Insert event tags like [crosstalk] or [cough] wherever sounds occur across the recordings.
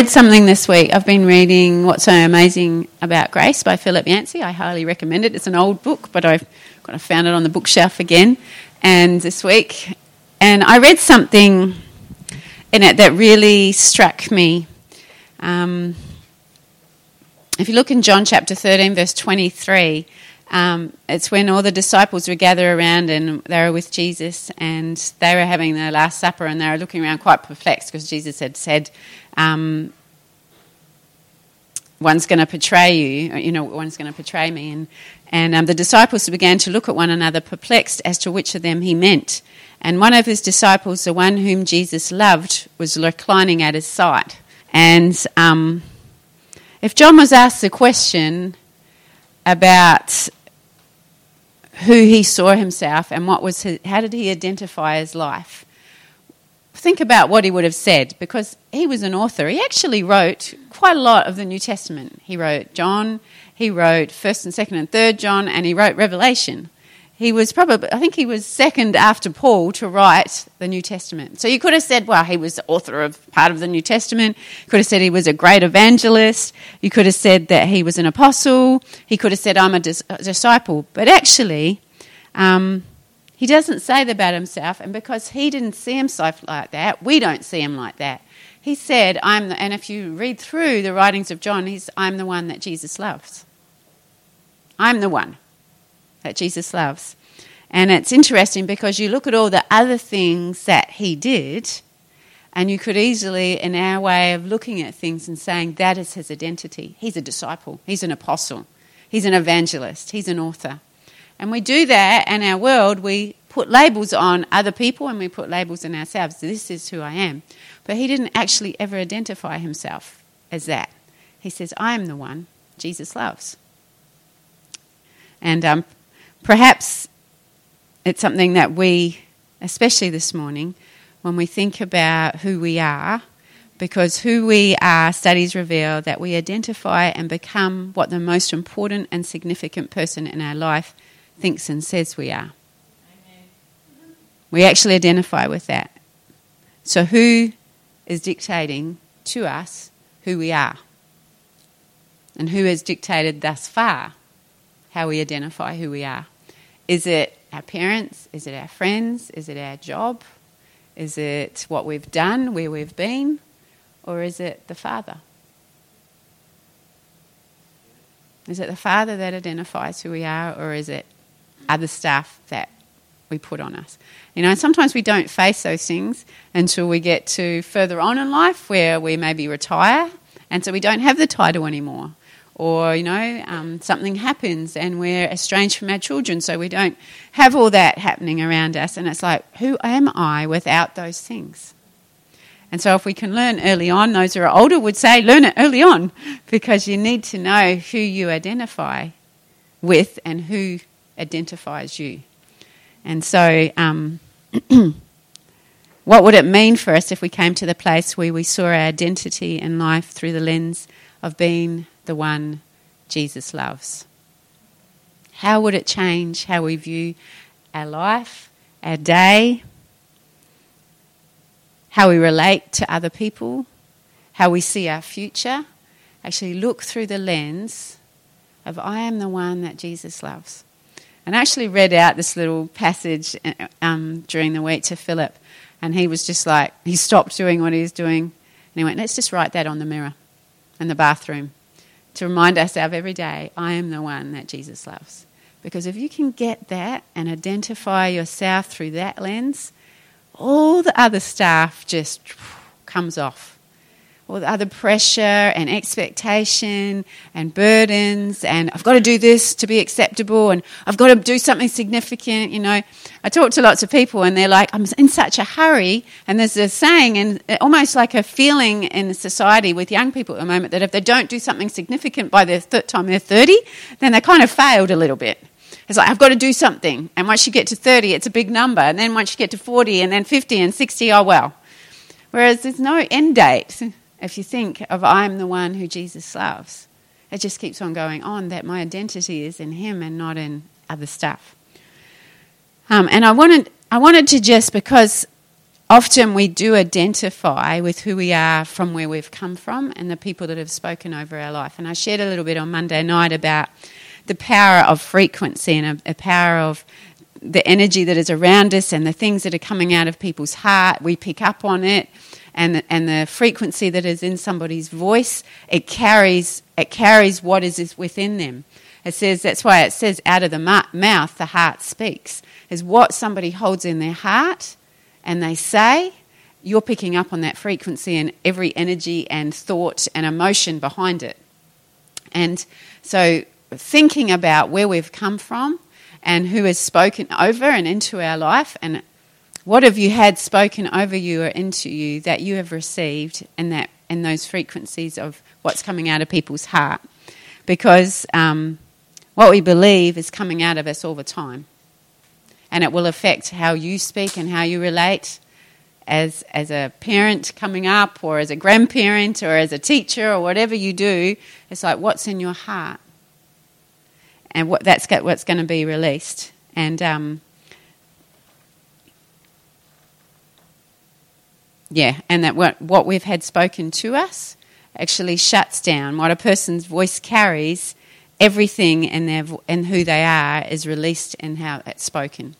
read something this week. I've been reading What's So Amazing About Grace by Philip Yancey. I highly recommend it. It's an old book, but I've kind of found it on the bookshelf again. And this week, and I read something in it that really struck me. Um, if you look in John chapter 13, verse 23, um, it's when all the disciples were gathered around and they were with Jesus and they were having their Last Supper and they were looking around quite perplexed because Jesus had said, um, One's going to betray you, you know, one's going to betray me. And, and um, the disciples began to look at one another, perplexed as to which of them he meant. And one of his disciples, the one whom Jesus loved, was reclining at his side. And um, if John was asked the question about who he saw himself and what was his, how did he identify his life. Think about what he would have said because he was an author. He actually wrote quite a lot of the New Testament. He wrote John, he wrote 1st and 2nd and 3rd John, and he wrote Revelation he was probably, I think he was second after Paul to write the New Testament. So you could have said, well, he was the author of part of the New Testament. You could have said he was a great evangelist. You could have said that he was an apostle. He could have said, I'm a, dis- a disciple. But actually, um, he doesn't say that about himself. And because he didn't see himself like that, we don't see him like that. He said, I'm the, and if you read through the writings of John, he's, I'm the one that Jesus loves. I'm the one that Jesus loves. And it's interesting because you look at all the other things that he did, and you could easily, in our way of looking at things and saying that is his identity. He's a disciple, he's an apostle, he's an evangelist, he's an author. And we do that in our world, we put labels on other people and we put labels on ourselves. This is who I am. But he didn't actually ever identify himself as that. He says, I am the one Jesus loves. And um, Perhaps it's something that we, especially this morning, when we think about who we are, because who we are, studies reveal that we identify and become what the most important and significant person in our life thinks and says we are. We actually identify with that. So, who is dictating to us who we are? And who has dictated thus far how we identify who we are. Is it our parents? Is it our friends? Is it our job? Is it what we've done, where we've been? Or is it the Father? Is it the Father that identifies who we are, or is it other stuff that we put on us? You know, and sometimes we don't face those things until we get to further on in life where we maybe retire, and so we don't have the title anymore or you know um, something happens and we're estranged from our children so we don't have all that happening around us. And it's like who am i without those things? And so if we can learn early on those who are older would say learn it early on because you need to know who you identify with and who identifies you. And so um, [clears throat] what would it mean for us if we came to the place where we saw our identity in life through the lens of being the one Jesus loves. How would it change how we view our life, our day, how we relate to other people, how we see our future? Actually, look through the lens of I am the one that Jesus loves. And I actually read out this little passage um, during the week to Philip, and he was just like, he stopped doing what he was doing, and he went, Let's just write that on the mirror in the bathroom to remind ourselves every day I am the one that Jesus loves. Because if you can get that and identify yourself through that lens, all the other stuff just comes off all the other pressure and expectation and burdens and I've got to do this to be acceptable and I've got to do something significant. You know, I talk to lots of people and they're like, I'm in such a hurry. And there's a saying and almost like a feeling in society with young people at the moment that if they don't do something significant by the th- time they're 30, then they kind of failed a little bit. It's like, I've got to do something. And once you get to 30, it's a big number. And then once you get to 40 and then 50 and 60, oh well. Whereas there's no end date if you think of I'm the one who Jesus loves, it just keeps on going on that my identity is in Him and not in other stuff. Um, and I wanted, I wanted to just, because often we do identify with who we are from where we've come from and the people that have spoken over our life. And I shared a little bit on Monday night about the power of frequency and a, a power of the energy that is around us and the things that are coming out of people's heart. We pick up on it. And, and the frequency that is in somebody's voice, it carries, it carries what is within them. It says, that's why it says, out of the mouth, the heart speaks. Is what somebody holds in their heart and they say, you're picking up on that frequency and every energy and thought and emotion behind it. And so, thinking about where we've come from and who has spoken over and into our life, and what have you had spoken over you or into you that you have received, and that and those frequencies of what's coming out of people's heart, because um, what we believe is coming out of us all the time. And it will affect how you speak and how you relate as as a parent coming up or as a grandparent or as a teacher or whatever you do. It's like what's in your heart? And what that's what's going to be released. And um, yeah and that what what we've had spoken to us actually shuts down what a person's voice carries everything in their and who they are is released in how it's spoken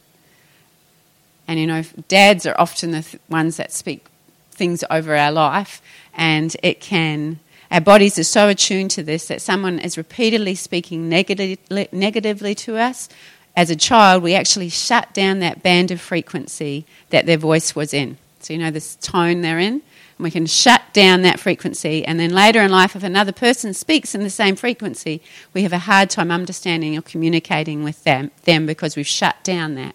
and you know, dads are often the th- ones that speak things over our life, and it can. Our bodies are so attuned to this that someone is repeatedly speaking negatively to us. As a child, we actually shut down that band of frequency that their voice was in. So, you know, this tone they're in. And we can shut down that frequency. And then later in life, if another person speaks in the same frequency, we have a hard time understanding or communicating with them, them because we've shut down that.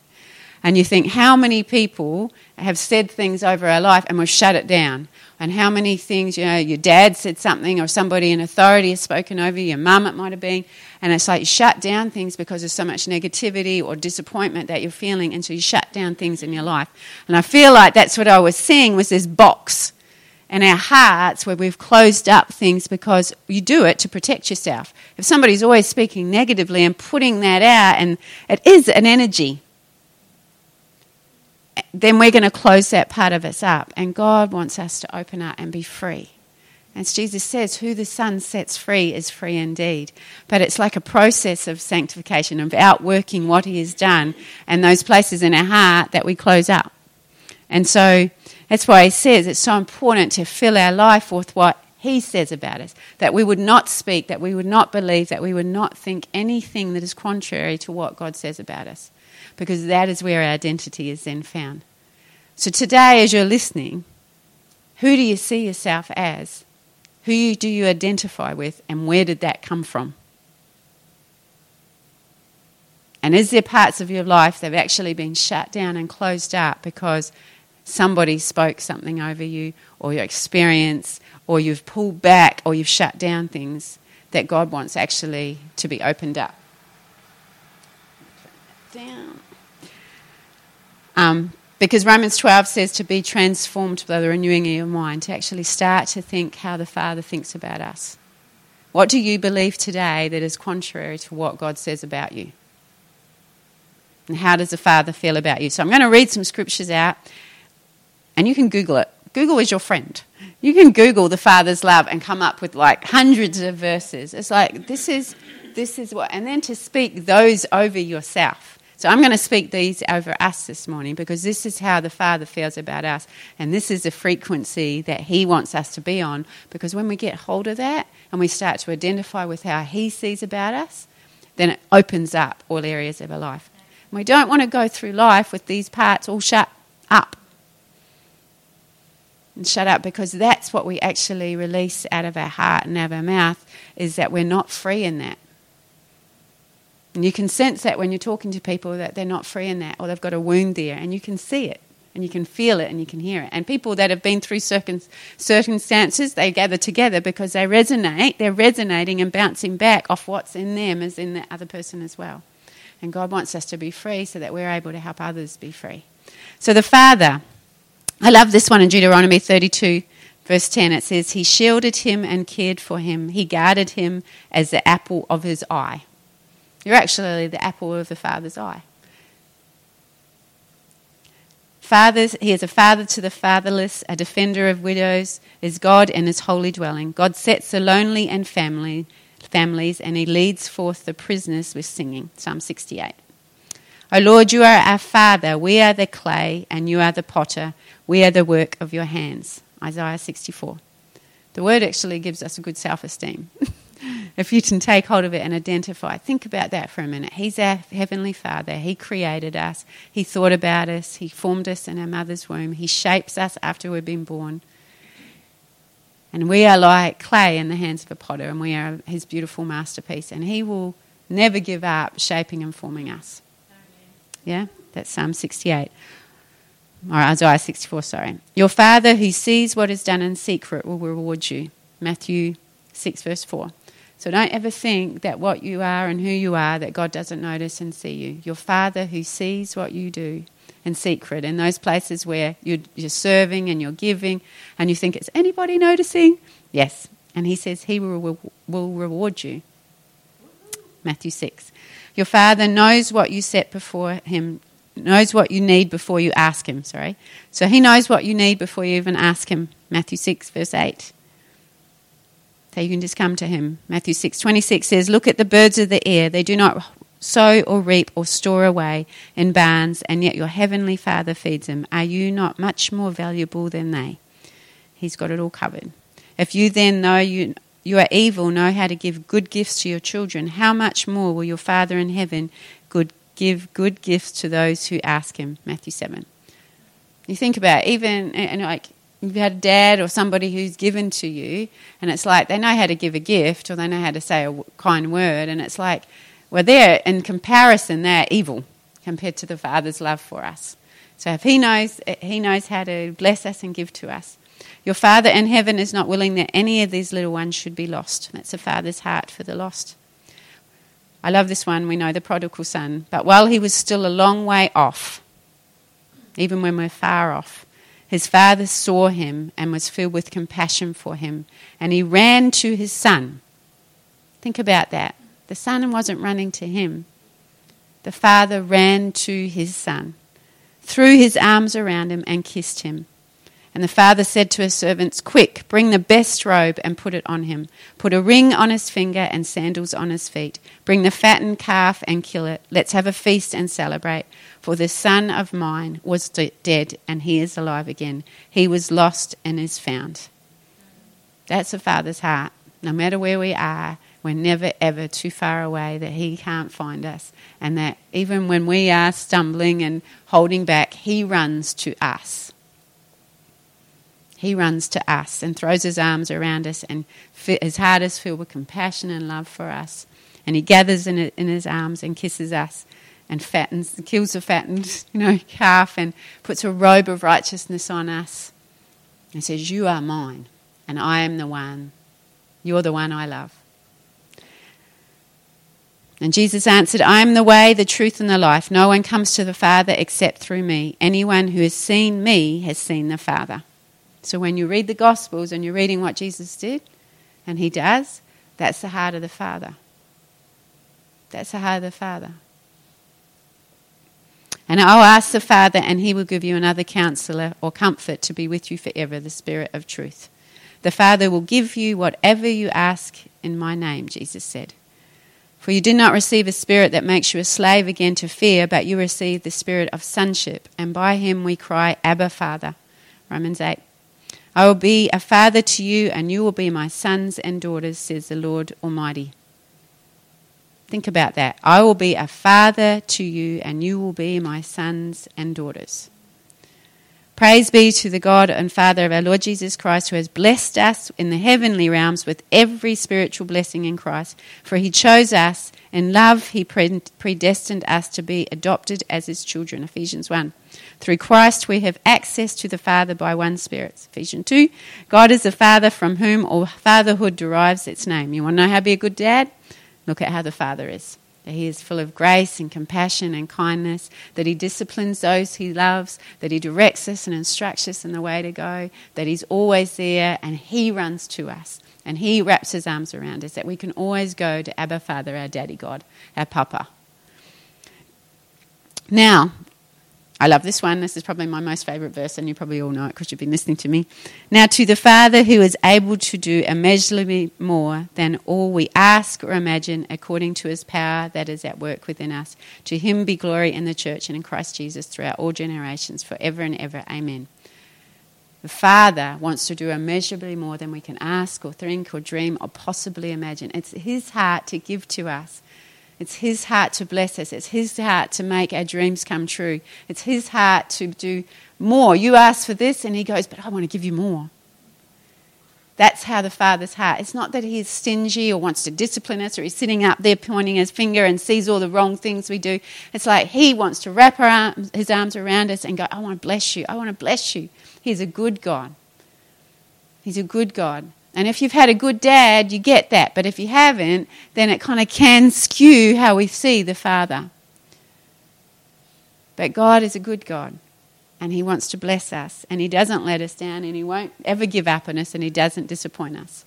And you think, how many people have said things over our life and we've shut it down? And how many things, you know, your dad said something or somebody in authority has spoken over you, your mum it might have been, and it's like you shut down things because there's so much negativity or disappointment that you're feeling, and so you shut down things in your life. And I feel like that's what I was seeing was this box in our hearts where we've closed up things because you do it to protect yourself. If somebody's always speaking negatively and putting that out, and it is an energy, then we're going to close that part of us up. And God wants us to open up and be free. As Jesus says, who the Son sets free is free indeed. But it's like a process of sanctification, of outworking what He has done and those places in our heart that we close up. And so that's why He says it's so important to fill our life with what He says about us. That we would not speak, that we would not believe, that we would not think anything that is contrary to what God says about us because that is where our identity is then found. So today, as you're listening, who do you see yourself as? Who do you identify with, and where did that come from? And is there parts of your life that have actually been shut down and closed up because somebody spoke something over you, or your experience, or you've pulled back, or you've shut down things that God wants actually to be opened up? Down. Um, because Romans 12 says to be transformed by the renewing of your mind, to actually start to think how the Father thinks about us. What do you believe today that is contrary to what God says about you? And how does the Father feel about you? So I'm going to read some scriptures out, and you can Google it. Google is your friend. You can Google the Father's love and come up with like hundreds of verses. It's like this is this is what, and then to speak those over yourself. So I'm going to speak these over us this morning because this is how the Father feels about us. And this is the frequency that He wants us to be on. Because when we get hold of that and we start to identify with how He sees about us, then it opens up all areas of our life. And we don't want to go through life with these parts all shut up. And shut up because that's what we actually release out of our heart and out of our mouth is that we're not free in that. And you can sense that when you're talking to people that they're not free in that or they've got a wound there, and you can see it and you can feel it and you can hear it. And people that have been through circumstances, they gather together because they resonate, they're resonating and bouncing back off what's in them as in the other person as well. And God wants us to be free so that we're able to help others be free. So the Father, I love this one in Deuteronomy 32, verse 10. It says, He shielded him and cared for him, He guarded him as the apple of his eye. You're actually the apple of the Father's eye. Fathers, he is a father to the fatherless, a defender of widows, is God in his holy dwelling. God sets the lonely and family, families, and he leads forth the prisoners with singing. Psalm 68. O Lord, you are our Father. We are the clay, and you are the potter. We are the work of your hands. Isaiah 64. The word actually gives us a good self esteem. [laughs] if you can take hold of it and identify, think about that for a minute. He's our Heavenly Father. He created us, He thought about us, He formed us in our mother's womb, He shapes us after we've been born. And we are like clay in the hands of a potter, and we are His beautiful masterpiece. And He will never give up shaping and forming us. Yeah? That's Psalm 68. Or Isaiah 64, sorry. Your Father who sees what is done in secret will reward you. Matthew 6, verse 4. So don't ever think that what you are and who you are, that God doesn't notice and see you. Your Father who sees what you do in secret, in those places where you're, you're serving and you're giving, and you think, is anybody noticing? Yes. And He says He will, will reward you. Matthew 6. Your Father knows what you set before Him, knows what you need before you ask Him. Sorry. So He knows what you need before you even ask Him. Matthew 6, verse 8. You can just come to him. Matthew 6 26 says, Look at the birds of the air. They do not sow or reap or store away in barns, and yet your heavenly Father feeds them. Are you not much more valuable than they? He's got it all covered. If you then know you, you are evil, know how to give good gifts to your children, how much more will your Father in heaven good, give good gifts to those who ask him? Matthew 7. You think about it, even and like you've had a dad or somebody who's given to you, and it's like they know how to give a gift or they know how to say a kind word, and it's like, well, they're in comparison, they're evil compared to the Father's love for us. So if He knows, He knows how to bless us and give to us. Your Father in heaven is not willing that any of these little ones should be lost. That's the Father's heart for the lost. I love this one. We know the prodigal son. But while he was still a long way off, even when we're far off, his father saw him and was filled with compassion for him, and he ran to his son. Think about that. The son wasn't running to him, the father ran to his son, threw his arms around him, and kissed him. And the father said to his servants, Quick, bring the best robe and put it on him. Put a ring on his finger and sandals on his feet. Bring the fattened calf and kill it. Let's have a feast and celebrate. For the son of mine was dead and he is alive again. He was lost and is found. That's a father's heart. No matter where we are, we're never ever too far away that he can't find us. And that even when we are stumbling and holding back, he runs to us he runs to us and throws his arms around us, and his heart is filled with compassion and love for us. And he gathers in, in his arms and kisses us and fattens, kills the fattened you know, calf and puts a robe of righteousness on us and says, You are mine, and I am the one. You're the one I love. And Jesus answered, I am the way, the truth, and the life. No one comes to the Father except through me. Anyone who has seen me has seen the Father. So when you read the Gospels and you're reading what Jesus did, and he does, that's the heart of the Father. That's the heart of the Father. And I'll ask the Father, and he will give you another counselor or comfort to be with you forever, the Spirit of truth. The Father will give you whatever you ask in my name, Jesus said. For you did not receive a spirit that makes you a slave again to fear, but you received the spirit of sonship, and by him we cry, Abba, Father. Romans 8. I will be a father to you, and you will be my sons and daughters, says the Lord Almighty. Think about that. I will be a father to you, and you will be my sons and daughters. Praise be to the God and Father of our Lord Jesus Christ, who has blessed us in the heavenly realms with every spiritual blessing in Christ. For he chose us in love, he predestined us to be adopted as his children. Ephesians 1. Through Christ, we have access to the Father by one Spirit. Ephesians 2. God is the Father from whom all fatherhood derives its name. You want to know how to be a good dad? Look at how the Father is. That he is full of grace and compassion and kindness, that he disciplines those he loves, that he directs us and instructs us in the way to go, that he's always there and he runs to us and he wraps his arms around us, that we can always go to Abba Father, our Daddy God, our Papa. Now, I love this one. This is probably my most favourite verse, and you probably all know it because you've been listening to me. Now, to the Father who is able to do immeasurably more than all we ask or imagine, according to his power that is at work within us, to him be glory in the church and in Christ Jesus throughout all generations, forever and ever. Amen. The Father wants to do immeasurably more than we can ask or think or dream or possibly imagine. It's his heart to give to us. It's His heart to bless us. It's His heart to make our dreams come true. It's His heart to do more. You ask for this, and He goes, But I want to give you more. That's how the Father's heart. It's not that He's stingy or wants to discipline us or He's sitting up there pointing His finger and sees all the wrong things we do. It's like He wants to wrap His arms around us and go, I want to bless you. I want to bless you. He's a good God. He's a good God. And if you've had a good dad, you get that. But if you haven't, then it kind of can skew how we see the Father. But God is a good God. And He wants to bless us. And He doesn't let us down. And He won't ever give up on us. And He doesn't disappoint us.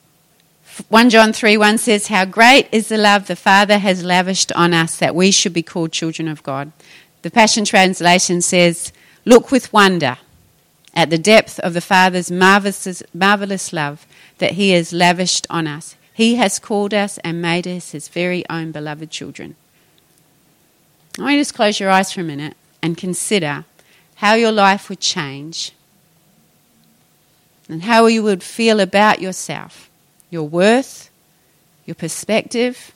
1 John 3 1 says, How great is the love the Father has lavished on us that we should be called children of God. The Passion Translation says, Look with wonder at the depth of the Father's marvelous, marvelous love that He has lavished on us. He has called us and made us His very own beloved children. I want you to just close your eyes for a minute and consider how your life would change and how you would feel about yourself, your worth, your perspective,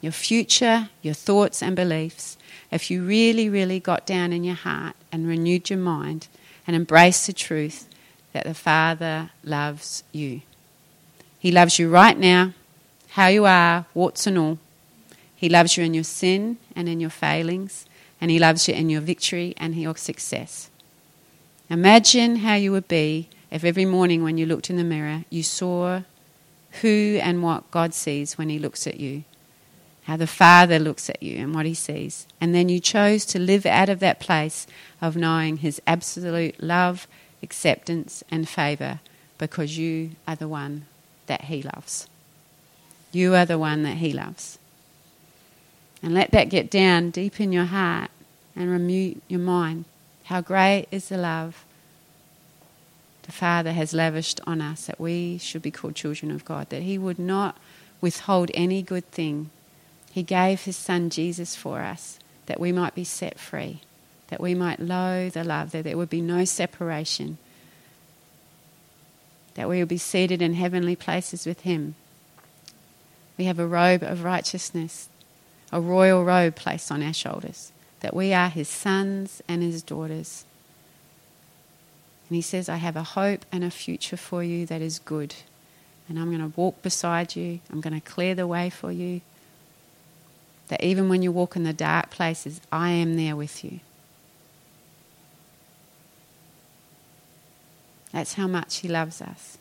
your future, your thoughts and beliefs, if you really, really got down in your heart and renewed your mind and embraced the truth that the Father loves you. He loves you right now, how you are, warts and all. He loves you in your sin and in your failings, and He loves you in your victory and your success. Imagine how you would be if every morning when you looked in the mirror, you saw who and what God sees when He looks at you, how the Father looks at you and what He sees. And then you chose to live out of that place of knowing His absolute love, acceptance, and favour because you are the one that He loves. You are the one that He loves. And let that get down deep in your heart and remove your mind. How great is the love the Father has lavished on us that we should be called children of God, that He would not withhold any good thing. He gave His Son Jesus for us that we might be set free, that we might know the love, that there would be no separation that we will be seated in heavenly places with Him. We have a robe of righteousness, a royal robe placed on our shoulders, that we are His sons and His daughters. And He says, I have a hope and a future for you that is good. And I'm going to walk beside you, I'm going to clear the way for you. That even when you walk in the dark places, I am there with you. That's how much He loves us.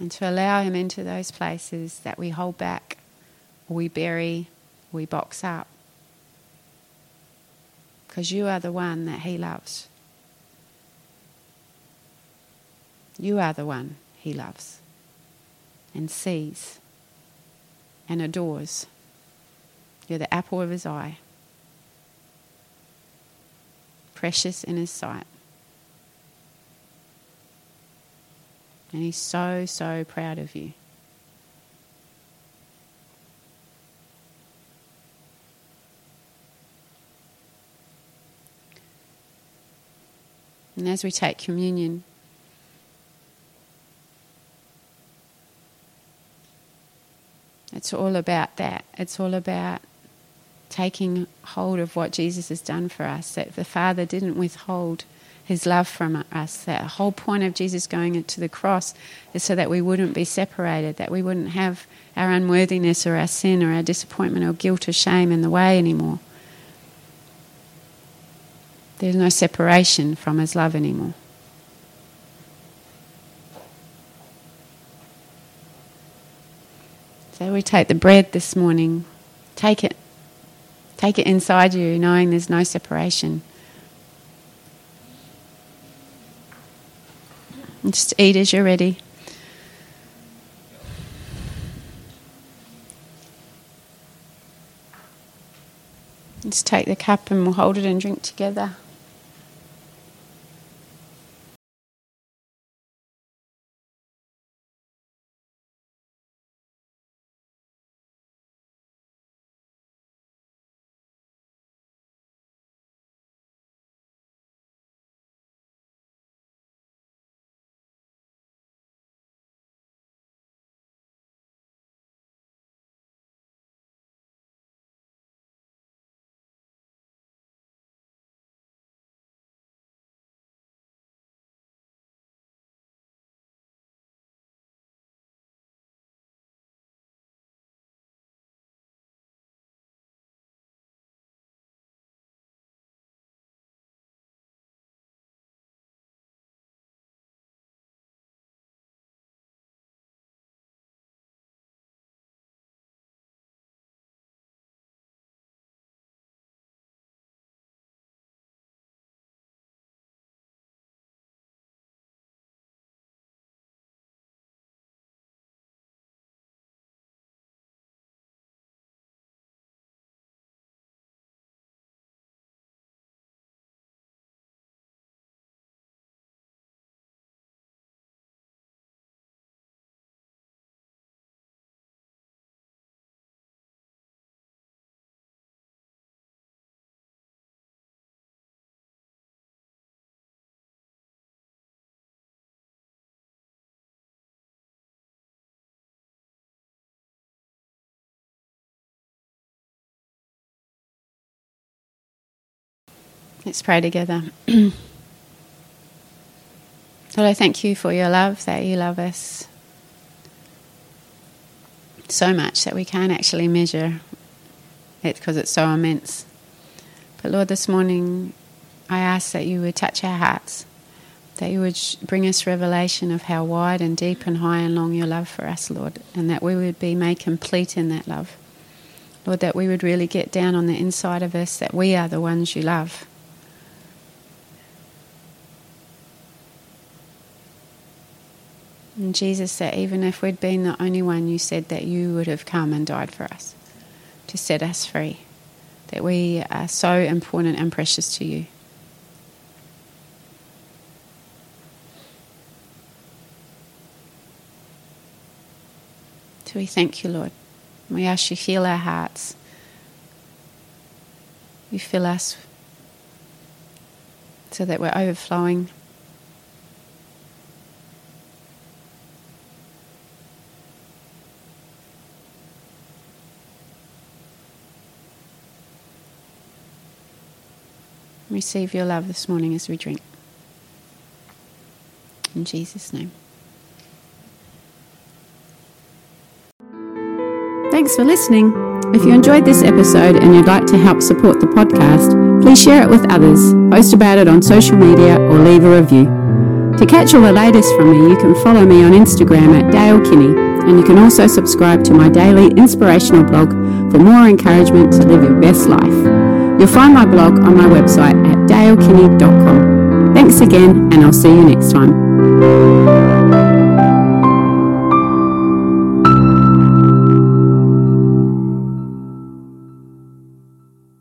And to allow Him into those places that we hold back, or we bury, or we box up. Because you are the one that He loves. You are the one He loves and sees and adores. You're the apple of His eye, precious in His sight. And He's so, so proud of you. And as we take communion, it's all about that. It's all about taking hold of what Jesus has done for us, that the Father didn't withhold his love from us. That whole point of Jesus going to the cross is so that we wouldn't be separated, that we wouldn't have our unworthiness or our sin or our disappointment or guilt or shame in the way anymore. There's no separation from his love anymore. So we take the bread this morning, take it. Take it inside you, knowing there's no separation. And just eat as you're ready. Let's take the cup and we'll hold it and drink together. Let's pray together. [clears throat] Lord, I thank you for your love, that you love us so much that we can't actually measure it because it's so immense. But Lord, this morning I ask that you would touch our hearts, that you would bring us revelation of how wide and deep and high and long your love for us, Lord, and that we would be made complete in that love. Lord, that we would really get down on the inside of us that we are the ones you love And Jesus said, even if we'd been the only one, you said that you would have come and died for us to set us free. That we are so important and precious to you. So we thank you, Lord. We ask you heal our hearts. You fill us so that we're overflowing Receive your love this morning as we drink. In Jesus' name. Thanks for listening. If you enjoyed this episode and you'd like to help support the podcast, please share it with others, post about it on social media, or leave a review. To catch all the latest from me, you can follow me on Instagram at Dale Kinney, and you can also subscribe to my daily inspirational blog for more encouragement to live your best life. You'll find my blog on my website at dalekinney.com. Thanks again, and I'll see you next time.